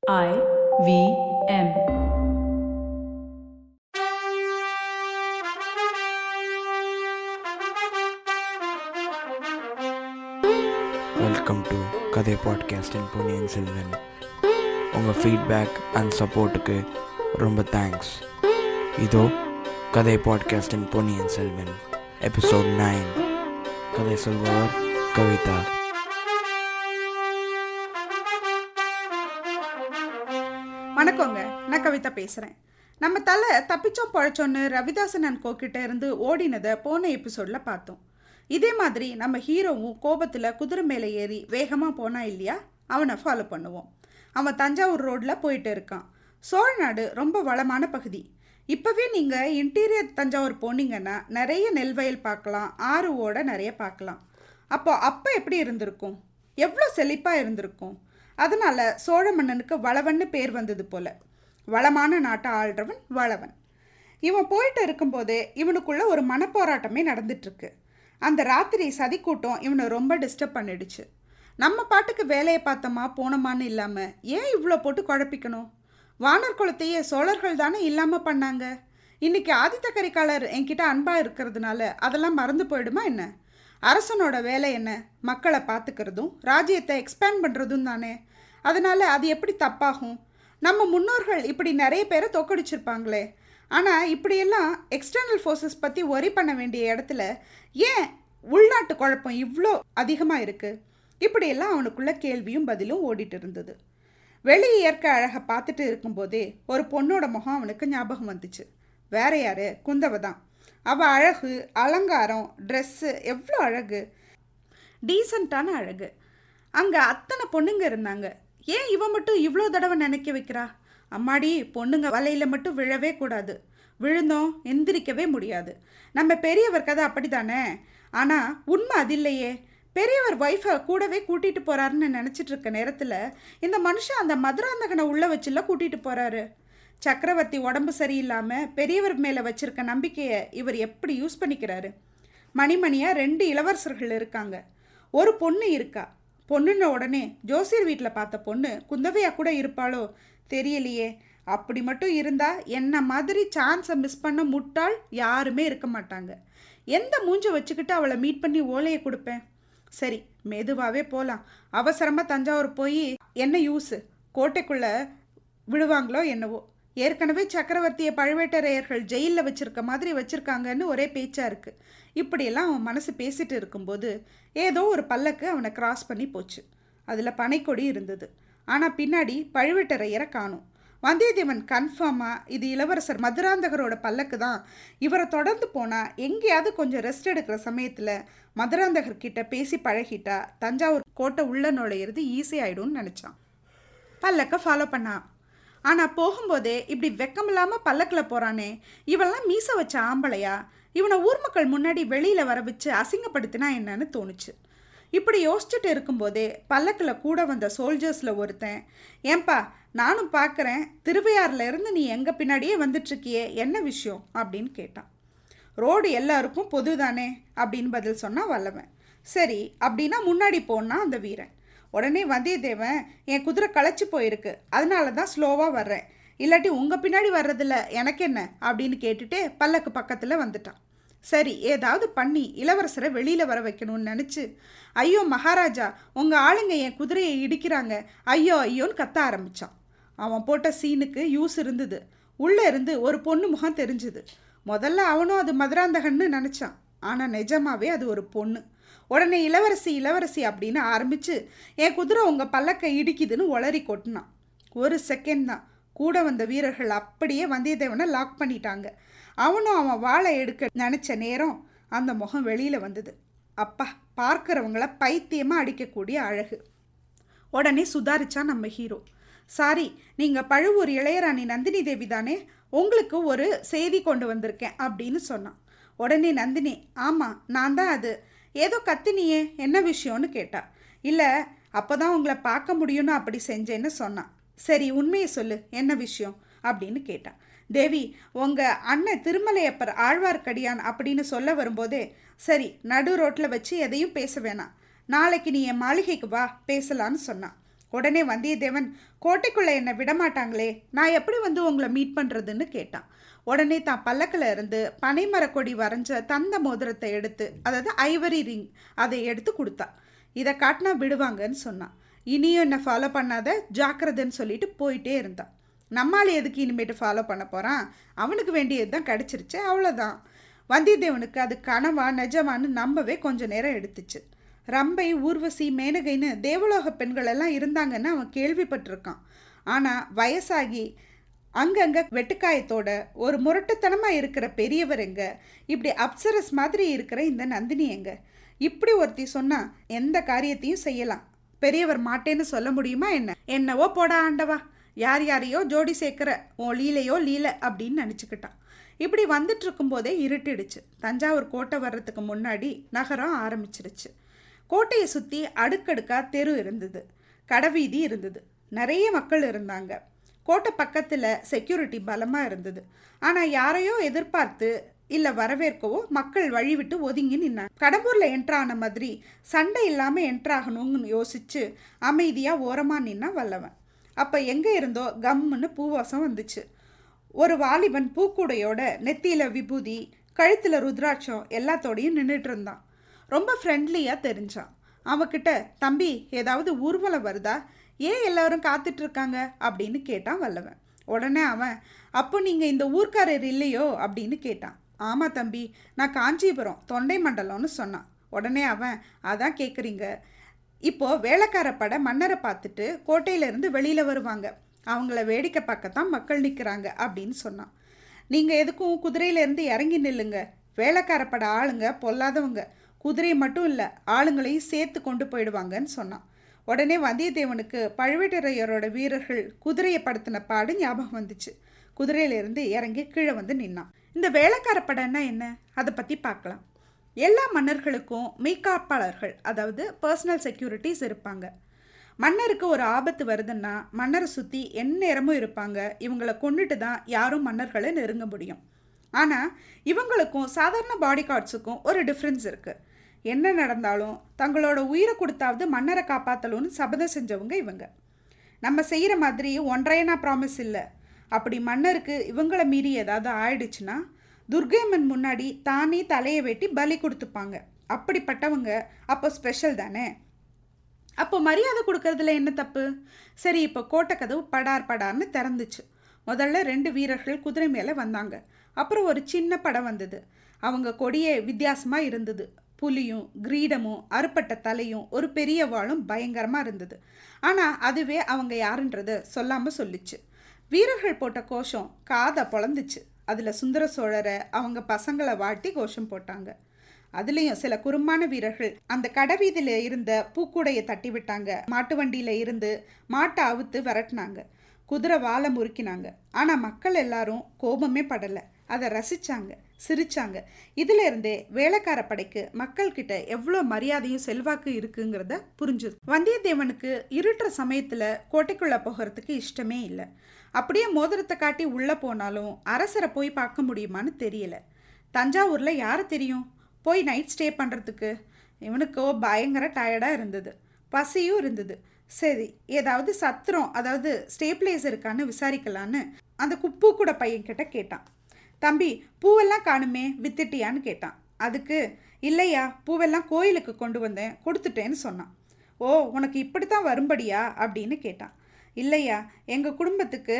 I V M. Welcome to கதை podcast இன் பொன்னியின் செல்வன் உங்கள் feedback and சப்போர்ட்டுக்கு ரொம்ப தேங்க்ஸ் இதோ கதை podcast in Ponniyin Selvan episode nine கதை சொல்பவர் கவிதா வணக்கங்க. நான் கவிதா பேசுகிறேன் நம்ம தலை தப்பிச்சோம் பழச்சோன்னு ரவிதாசன் அண்ட் கோக்கிட்ட இருந்து ஓடினதை போன எபிசோடில் பார்த்தோம். இதே மாதிரி நம்ம ஹீரோவும் கோபத்தில் குதிரை மேலே ஏறி வேகமாக போனா இல்லையா? அவனை ஃபாலோ பண்ணுவோம். அவன் தஞ்சாவூர் ரோட்டில் போயிட்டு இருக்கான். சோழநாடு ரொம்ப வளமான பகுதி. இப்போவே நீங்கள் இன்டீரியர் தஞ்சாவூர் போனீங்கன்னா நிறைய நெல் வயல் பார்க்கலாம் ஆறு ஓட நிறைய பார்க்கலாம். அப்போ அப்போ எப்படி இருந்திருக்கும்? எவ்வளோ செழிப்பாக இருந்திருக்கும்? அதனால சோழ மன்னனுக்கு வளவன்னு பேர் வந்தது போல. வளமான நாட்டை ஆள்றவன் வளவன். இவன் போயிட்டு இருக்கும்போதே இவனுக்குள்ள ஒரு மனப்போராட்டமே நடந்துட்டுருக்கு. அந்த ராத்திரி சதிக்கூட்டம் இவனை ரொம்ப டிஸ்டர்ப் பண்ணிடுச்சு. நம்ம பாட்டுக்கு வேலையை பார்த்தோமா போனோமான்னு இல்லாமல் ஏன் இவ்வளோ போட்டு குழப்பிக்கணும்? வானர் குலத்தையே சோழர்கள் தானே இல்லாமல் பண்ணாங்க? இன்னைக்கு ஆதித்த கரிகாலர் என்கிட்ட அன்பாக இருக்கிறதுனால அதெல்லாம் மறந்து போயிடுமா என்ன? அரசனோட வேலை என்ன? மக்களை பார்த்துக்கிறதும் ராஜ்யத்தை எக்ஸ்பேண்ட் பண்ணுறதும் தானே? அதனால் அது எப்படி தப்பாகும்? நம்ம முன்னோர்கள் இப்படி நிறைய பேரை தோக்கடிச்சிருப்பாங்களே. ஆனால் இப்படியெல்லாம் எக்ஸ்டர்னல் ஃபோர்ஸஸ் பற்றி ஒரி பண்ண வேண்டிய இடத்துல ஏன் உள்நாட்டு குழப்பம் இவ்வளோ அதிகமாக இருக்குது இப்படியெல்லாம் அவனுக்குள்ள கேள்வியும் பதிலும் ஓடிட்டு இருந்தது. வெளி இயற்கை அழகை பார்த்துட்டு இருக்கும்போதே ஒரு பொண்ணோட முகம் அவனுக்கு ஞாபகம் வந்துச்சு. வேற யாரு? குந்தவ தான். அவள் அழகு அலங்காரம் ட்ரெஸ்ஸு எவ்வளோ அழகு. டீசண்டான அழகு. அங்கே அத்தனை பொண்ணுங்க இருந்தாங்க. ஏன் இவன் மட்டும் இவ்வளோ தடவை நினைக்க வைக்கிறா? அம்மாடி பொண்ணுங்க வலையில் மட்டும் விழவே கூடாது. விழுந்தோம் எந்திரிக்கவே முடியாது. நம்ம பெரியவர் கதை அப்படி தானே ஆனால் உண்மை அது இல்லையே. பெரியவர் ஒய்ஃபை கூடவே கூட்டிகிட்டு போகிறாருன்னு நினச்சிட்டு இருக்க நேரத்தில் இந்த மனுஷன் அந்த மதுராந்தகனை உள்ளே வச்சுல கூட்டிகிட்டு போகிறாரு சக்கரவர்த்தி உடம்பு சரியில்லாமல் பெரியவர் மேலே வச்சுருக்க நம்பிக்கையை இவர் எப்படி யூஸ் பண்ணிக்கிறாரு? மணிமணியாக ரெண்டு இளவரசர்கள் இருக்காங்க. ஒரு பொண்ணு இருக்கா? பொண்ணுன்ன உடனே ஜோசியர் வீட்டில் பார்த்த பொண்ணு குந்தவையா கூட இருப்பாளோ? தெரியலையே. அப்படி மட்டும் இருந்தால் என்ன மாதிரி சான்ஸை மிஸ் பண்ண முட்டாள் யாருமே இருக்க மாட்டாங்க. எந்த மூஞ்ச வச்சுக்கிட்டு அவளை மீட் பண்ணி ஓலையை கொடுப்பேன்? சரி மெதுவாகவே போகலாம் அவசரமாக தஞ்சாவூர் போய் என்ன யூஸு கோட்டைக்குள்ளே விழுவாங்களோ என்னவோ. ஏற்கனவே சக்கரவர்த்தியை பழுவேட்டரையர்கள் ஜெயிலில் வச்சிருக்க மாதிரி வச்சுருக்காங்கன்னு ஒரே பேச்சாக இருக்குது இப்படியெல்லாம் அவன் மனசு பேசிட்டு இருக்கும்போது ஏதோ ஒரு பல்லக்கு அவனை கிராஸ் பண்ணி போச்சு. அதில் பனைக்கொடி இருந்தது. ஆனால் பின்னாடி பழுவேட்டரையரை காணும். வந்தியத்தேவன் கன்ஃபார்மாக இது இளவரசர் மதுராந்தகரோட பல்லக்கு தான். இவரை தொடர்ந்து போனால் எங்கேயாவது கொஞ்சம் ரெஸ்ட் எடுக்கிற சமயத்தில் மதுராந்தகர் கிட்ட பேசி பழகிட்டா தஞ்சாவூர் கோட்டை உள்ள நுழையிறது ஈஸி ஆகிடும்னு நினச்சான். பல்லக்கை ஃபாலோ பண்ணான். ஆனால் போகும்போதே இப்படி வெக்கமில்லாமல் பல்லக்கில் போகிறானே இவெல்லாம் மீச வச்ச ஆம்பளையா? இவனை ஊர் மக்கள் முன்னாடி வெளியில் வர வச்சு அசிங்கப்படுத்தினா என்னன்னு தோணுச்சு. இப்படி யோசிச்சுட்டு இருக்கும்போதே பல்லக்கில் கூட வந்த சோல்ஜர்ஸில் ஒருத்தன் ஏன்பா நானும் பார்க்குறேன் திருவையாறுலேருந்து நீ எங்கள் பின்னாடியே வந்துட்டுருக்கியே என்ன விஷயம்? அப்படின்னு கேட்டான். ரோடு எல்லாருக்கும் பொது தானே அப்படின்னு பதில் சொன்னால் வல்லவன். சரி அப்படின்னா முன்னாடி போனால் அந்த வீரன். உடனே வந்தியத்தேவன் என் குதிரை களைச்சி போயிருக்கு. அதனால தான் ஸ்லோவாக வர்றேன். இல்லாட்டி உங்கள் பின்னாடி வர்றதில்ல எனக்கு என்ன? அப்படின்னு கேட்டுட்டு பல்லக்கு பக்கத்தில் வந்துட்டான். சரி ஏதாவது பண்ணி இளவரசரை வெளியில் வர வைக்கணும்னு நினச்சி ஐயோ மகாராஜா உங்கள் ஆளுங்க என் குதிரையை இடிக்கிறாங்க. ஐயோ ஐயோன்னு கத்த ஆரம்பித்தான் அவன் போட்ட சீனுக்கு யூஸ் இருந்தது. உள்ளே இருந்து ஒரு பொண்ணு முகம் தெரிஞ்சுது. முதல்ல அவனும் அது மதுராந்தகன்னு நினச்சான். ஆனால் நிஜமாவே அது ஒரு பொண்ணு. உடனே இளவரசி இளவரசி அப்படின்னு ஆரம்பித்து என் குதிரை உங்கள் பல்லக்கை இடிக்குதுன்னு ஒளறி கொட்டினான். ஒரு செகண்ட் தான். கூட வந்த வீரர்கள் அப்படியே வந்தியத்தேவனை லாக் பண்ணிட்டாங்க. அவனும் அவன் வாழை எடுக்க நினச்ச நேரம் அந்த முகம் வெளியில் வந்தது. அப்பா பார்க்குறவங்கள பைத்தியமாக அடிக்கக்கூடிய அழகு. உடனே சுதாரிச்சா நம்ம ஹீரோ. சாரி நீங்கள் பழுவூர் இளையராணி நந்தினி தேவி தானே? உங்களுக்கு ஒரு செய்தி கொண்டு வந்திருக்கேன் அப்படின்னு சொன்னான். உடனே நந்தினி ஆமாம் நான் தான் அது. ஏதோ கத்தினியே என்ன விஷயம்னு கேட்டா. இல்லை அப்போ தான் உங்களை பார்க்க முடியும்னு அப்படி செஞ்சேன்னு சொன்னான். சரி உண்மையை சொல்லு என்ன விஷயம்? அப்படின்னு கேட்டான் தேவி உங்கள் அண்ணன் திருமலையப்பர் ஆழ்வார்க்கடியான் அப்படின்னு சொல்ல வரும்போதே சரி நடு ரோட்டில் வச்சு எதையும் பேச வேணாம். நாளைக்கு நீ என் மாளிகைக்கு வா பேசலான்னு சொன்னான். உடனே வந்தியத்தேவன் கோட்டைக்குள்ளே என்னை விடமாட்டாங்களே நான் எப்படி வந்து உங்களை மீட் பண்ணுறதுன்னு கேட்டான். உடனே தான் பல்லக்கில் இருந்து பனைமரக்கொடி வரைஞ்ச தந்த மோதிரத்தை எடுத்து அதாவது ஐவரி ரிங் அதை எடுத்து கொடுத்தா. இதை காட்டினா விடுவாங்கன்னு சொன்னான் இனியும் என்னை ஃபாலோ பண்ணாத ஜாக்கிரதைன்னு சொல்லிட்டு போயிட்டே இருந்தான் நம்மால் எதுக்கு இனிமேட்டு ஃபாலோ பண்ண போகிறான் அவனுக்கு வேண்டியது தான் கிடச்சிருச்சு அவ்வளோதான் வந்தியத்தேவனுக்கு அது கனவா நிஜமானு நம்பவே கொஞ்சம் நேரம் எடுத்துச்சு. ரம்பை ஊர்வசி மேனகைன்னு தேவலோக பெண்கள் எல்லாம் இருந்தாங்கன்னு அவன் கேள்விப்பட்டிருக்கான். ஆனால் வயசாகி அங்கங்கே வெட்டுக்காயத்தோட ஒரு முரட்டுத்தனமாக இருக்கிற பெரியவர் எங்க இப்படி அப்சரஸ் மாதிரி இருக்கிற இந்த நந்தினி எங்க இப்படி ஒருத்தி சொன்னால் எந்த காரியத்தையும் செய்யலாம். பெரியவர் மாட்டேன்னு சொல்ல முடியுமா என்ன? என்னவோ போடா ஆண்டவா. யார் யாரையோ ஜோடி சேர்க்குற உன் லீலையோ லீலை அப்படின்னு நினச்சிக்கிட்டான். இப்படி வந்துட்டு இருக்கும்போதே இருட்டிடுச்சு. தஞ்சாவூர் கோட்டை வர்றதுக்கு முன்னாடி நகரம் ஆரம்பிச்சிருச்சு. கோட்டையை சுற்றி அடுக்கடுக்காக தெரு இருந்தது. கடைவீதி இருந்தது. நிறைய மக்கள் இருந்தாங்க. கோட்டை பக்கத்தில் செக்யூரிட்டி பலமாக இருந்தது. ஆனால் யாரையோ எதிர்பார்த்து இல்லை வரவேற்கவோ மக்கள் வழிவிட்டு ஒதுங்கி நின்னாங்க. கடம்பூரில் என்ட்ரான மாதிரி சண்டை இல்லாமல் என்ட்ராகணும்னு யோசிச்சு அமைதியாக ஓரமாக நின்னா வல்லவன். அப்போ எங்கே இருந்தோ கம்முன்னு பூவாசம் வந்துச்சு. ஒரு வாலிபன் பூக்கூடையோட நெத்தியில் விபூதி கழுத்தில் ருத்ராட்சம் எல்லாத்தோடையும் நின்றுட்டு இருந்தான். ரொம்ப ஃப்ரெண்ட்லியாக தெரிஞ்சான். அவகிட்ட தம்பி ஏதாவது ஊர்வலம் வருதா? ஏன் எல்லாரும் காத்துட்ருக்காங்க? அப்படின்னு கேட்டான் வல்லவன். உடனே அவன் அப்போ நீங்கள் இந்த ஊர்க்காரர் இல்லையோ? அப்படின்னு கேட்டான். ஆமாம் தம்பி நான் காஞ்சிபுரம் தொண்டை மண்டலம்னு சொன்னான். உடனே அவன் அதான் கேட்குறீங்க இப்போது வேலைக்கார பட மன்னரை பார்த்துட்டு கோட்டையிலேருந்து வெளியில் வருவாங்க. அவங்கள வேடிக்கை பார்க்கத்தான் மக்கள் நிற்கிறாங்க அப்படின்னு சொன்னான். நீங்கள் எதுக்கும் குதிரையிலேருந்து இறங்கி நில்லுங்க. வேலைக்கார பட ஆளுங்க பொல்லாதவங்க. குதிரையை மட்டும் இல்லை ஆளுங்களையும் சேர்த்து கொண்டு போயிடுவாங்கன்னு சொன்னான். உடனே வந்தியத்தேவனுக்கு பழுவேட்டரையரோட வீரர்கள் குதிரையை படுத்தின பாடு ஞாபகம் வந்துச்சு. குதிரையிலிருந்து இறங்கி கீழே வந்து நின்னான். இந்த வேலைக்கார படம்னா என்ன? அதை பற்றி பார்க்கலாம். எல்லா மன்னர்களுக்கும் மெய்காப்பாளர்கள் அதாவது பர்சனல் செக்யூரிட்டிஸ் இருப்பாங்க. மன்னருக்கு ஒரு ஆபத்து வருதுன்னா மன்னரை சுற்றி எந்நேரமும் இருப்பாங்க. இவங்களை கொண்டுட்டு தான் யாரும் மன்னர்களை நெருங்க முடியும். ஆனால் இவங்களுக்கும் சாதாரண பாடி கார்ட்ஸுக்கும் ஒரு டிஃப்ரென்ஸ் இருக்குது என்ன நடந்தாலும் தங்களோட உயிரை கொடுத்தாவது மன்னரை காப்பாற்றலும்னு சபதம் செஞ்சவங்க இவங்க. நம்ம செய்கிற மாதிரி ஒன்றையனா ப்ராமிஸ் இல்லை. அப்படி மன்னருக்கு இவங்கள மீறி ஏதாவது ஆயிடுச்சுன்னா துர்கைமன் முன்னாடி தானே தலையை வெட்டி பலி கொடுத்துப்பாங்க. அப்படிப்பட்டவங்க அப்போ ஸ்பெஷல் தானே? அப்போ மரியாதை கொடுக்கறதுல என்ன தப்பு? சரி இப்போ கோட்டை கதவு படார் படார்னு திறந்துச்சு. முதல்ல ரெண்டு வீரர்கள் குதிரை மேலே வந்தாங்க. அப்புறம் ஒரு சின்ன படம் வந்தது. அவங்க கொடியே வித்தியாசமாக இருந்தது. புலியும் கிரீடமும் அறுப்பட்ட தலையும் ஒரு பெரிய வாளும் பயங்கரமாக இருந்தது. ஆனால் அதுவே அவங்க யாருன்றது சொல்லாமல் சொல்லிச்சு. வீரர்கள் போட்ட கோஷம் காதை பொழந்துச்சு. அதில் சுந்தர சோழரை அவங்க பசங்களை வாட்டி கோஷம் போட்டாங்க. அதுலேயும் சில குறும்பான வீரர்கள் அந்த கடைவீதியில் இருந்த பூக்கூடையை தட்டி விட்டாங்க. மாட்டு வண்டியில் இருந்து மாட்டை அவுத்து விரட்டினாங்க. குதிரை வாழை முறுக்கினாங்க. ஆனால் மக்கள் எல்லாரும் கோபமே படலை. அதை ரசித்தாங்க சிரிச்சாங்க. இதிலிருந்தே வேலைக்கார படைக்கு மக்கள்கிட்ட எவ்வளோ மரியாதையும் செல்வாக்கு இருக்குங்கிறத புரிஞ்சுது. வந்தியத்தேவனுக்கு இருட்டுற சமயத்தில் கோட்டைக்குள்ளே போகிறதுக்கு இஷ்டமே இல்லை. அப்படியே மோதிரத்தை காட்டி உள்ளே போனாலும் அரசரை போய் பார்க்க முடியுமான்னு தெரியல. தஞ்சாவூரில் யாரை தெரியும்? போய் நைட் ஸ்டே பண்ணுறதுக்கு இவனுக்கோ பயங்கர டயர்டாக இருந்தது. பசியும் இருந்தது. சரி ஏதாவது சத்திரம் அதாவது ஸ்டே பிளேஸ் இருக்கான்னு விசாரிக்கலான்னு அந்த குப்பு கூட பையன்கிட்ட கேட்டான். தம்பி பூவெல்லாம் காணுமே வித்துட்டியான்னு கேட்டான். அதுக்கு இல்லையா பூவெல்லாம் கோயிலுக்கு கொண்டு வந்தேன் கொடுத்துட்டேன்னு சொன்னான். ஓ உனக்கு இப்படித்தான் வரும்படியா? அப்படின்னு கேட்டான். இல்லையா எங்கள் குடும்பத்துக்கு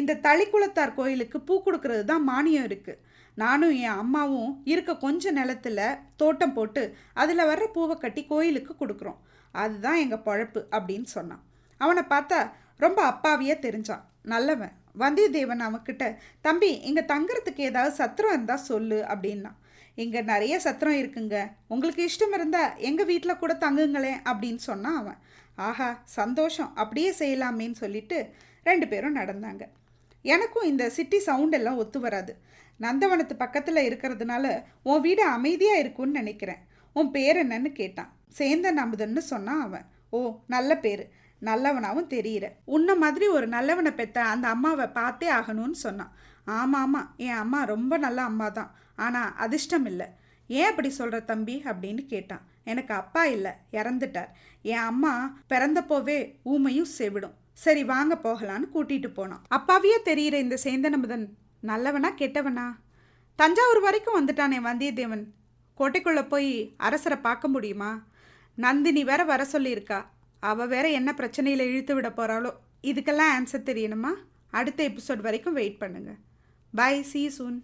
இந்த தளிக்குளத்தார் கோயிலுக்கு பூ கொடுக்கறது தான் மானியம் இருக்குது நானும் என் அம்மாவும் இருக்க கொஞ்ச நிலத்துல தோட்டம் போட்டு அதில் வர்ற பூவை கட்டி கோயிலுக்கு கொடுக்குறோம். அதுதான் எங்கள் பழப்பு அப்படின்னு சொன்னான். அவனை பார்த்தா ரொம்ப அப்பாவியாக தெரிஞ்சான். நல்லவன். வந்தியத்தேவன் அவன்கிட்ட தம்பி இங்கே தங்குறதுக்கு ஏதாவது சத்திரம் இருந்தால் சொல்லு அப்படின்னா. இங்கே நிறைய சத்திரம் இருக்குங்க. உங்களுக்கு இஷ்டம் இருந்தால் எங்கள் வீட்டில் கூட தங்குங்களேன் அப்படின்னு சொன்னான் அவன். ஆஹா சந்தோஷம். அப்படியே செய்யலாமேன்னு சொல்லிட்டு ரெண்டு பேரும் நடந்தாங்க. எனக்கும் இந்த சிட்டி சவுண்ட் எல்லாம் ஒத்து வராது. நந்தவனத்து பக்கத்தில் இருக்கிறதுனால உன் வீடு அமைதியாக இருக்கும்னு நினைக்கிறேன். உன் பேர் என்னன்னு கேட்டான். சேந்தன் அமுதன்னு சொன்னான் அவன். ஓ நல்ல பேர். நல்லவனாவும் தெரியல உன்ன மாதிரி ஒரு நல்லவனை பெத்த அந்த அம்மாவை பார்த்தே ஆகணும்னு சொன்னான். ஆமாம் ஆமாம் என் அம்மா ரொம்ப நல்ல அம்மா தான் ஆனால் அதிர்ஷ்டம் இல்லை. ஏன் அப்படி சொல்கிற தம்பி? அப்படின்னு கேட்டான். எனக்கு அப்பா இல்லை. இறந்துட்டார். என் அம்மா பிறந்தப்போவே ஊமையும் செவிடும். சரி வாங்க போகலான்னு கூட்டிகிட்டு போனான். அப்பாவியே தெரிகிற இந்த சேந்தனமுதன் நல்லவனா கெட்டவனா? தஞ்சாவூர் வரைக்கும் வந்துட்டானே வந்தியத்தேவன். கோட்டைக்குள்ளே போய் அரசரை பார்க்க முடியுமா? நந்தினி வேற வர சொல்லியிருக்கா. அவள் வேற என்ன பிரச்சனையில் இழுத்து விட போகிறாளோ இதுக்கெல்லாம் ஆன்சர் தெரியணுமா? அடுத்த எபிசோட் வரைக்கும் வெயிட் பண்ணுங்கள் பை சி சூன்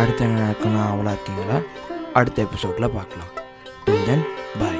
அடுத்த என்ன நடக்கும்னு அவ்வளோ இருக்கீங்களா? அடுத்த எபிசோடில் பார்க்கலாம். தென் பாய்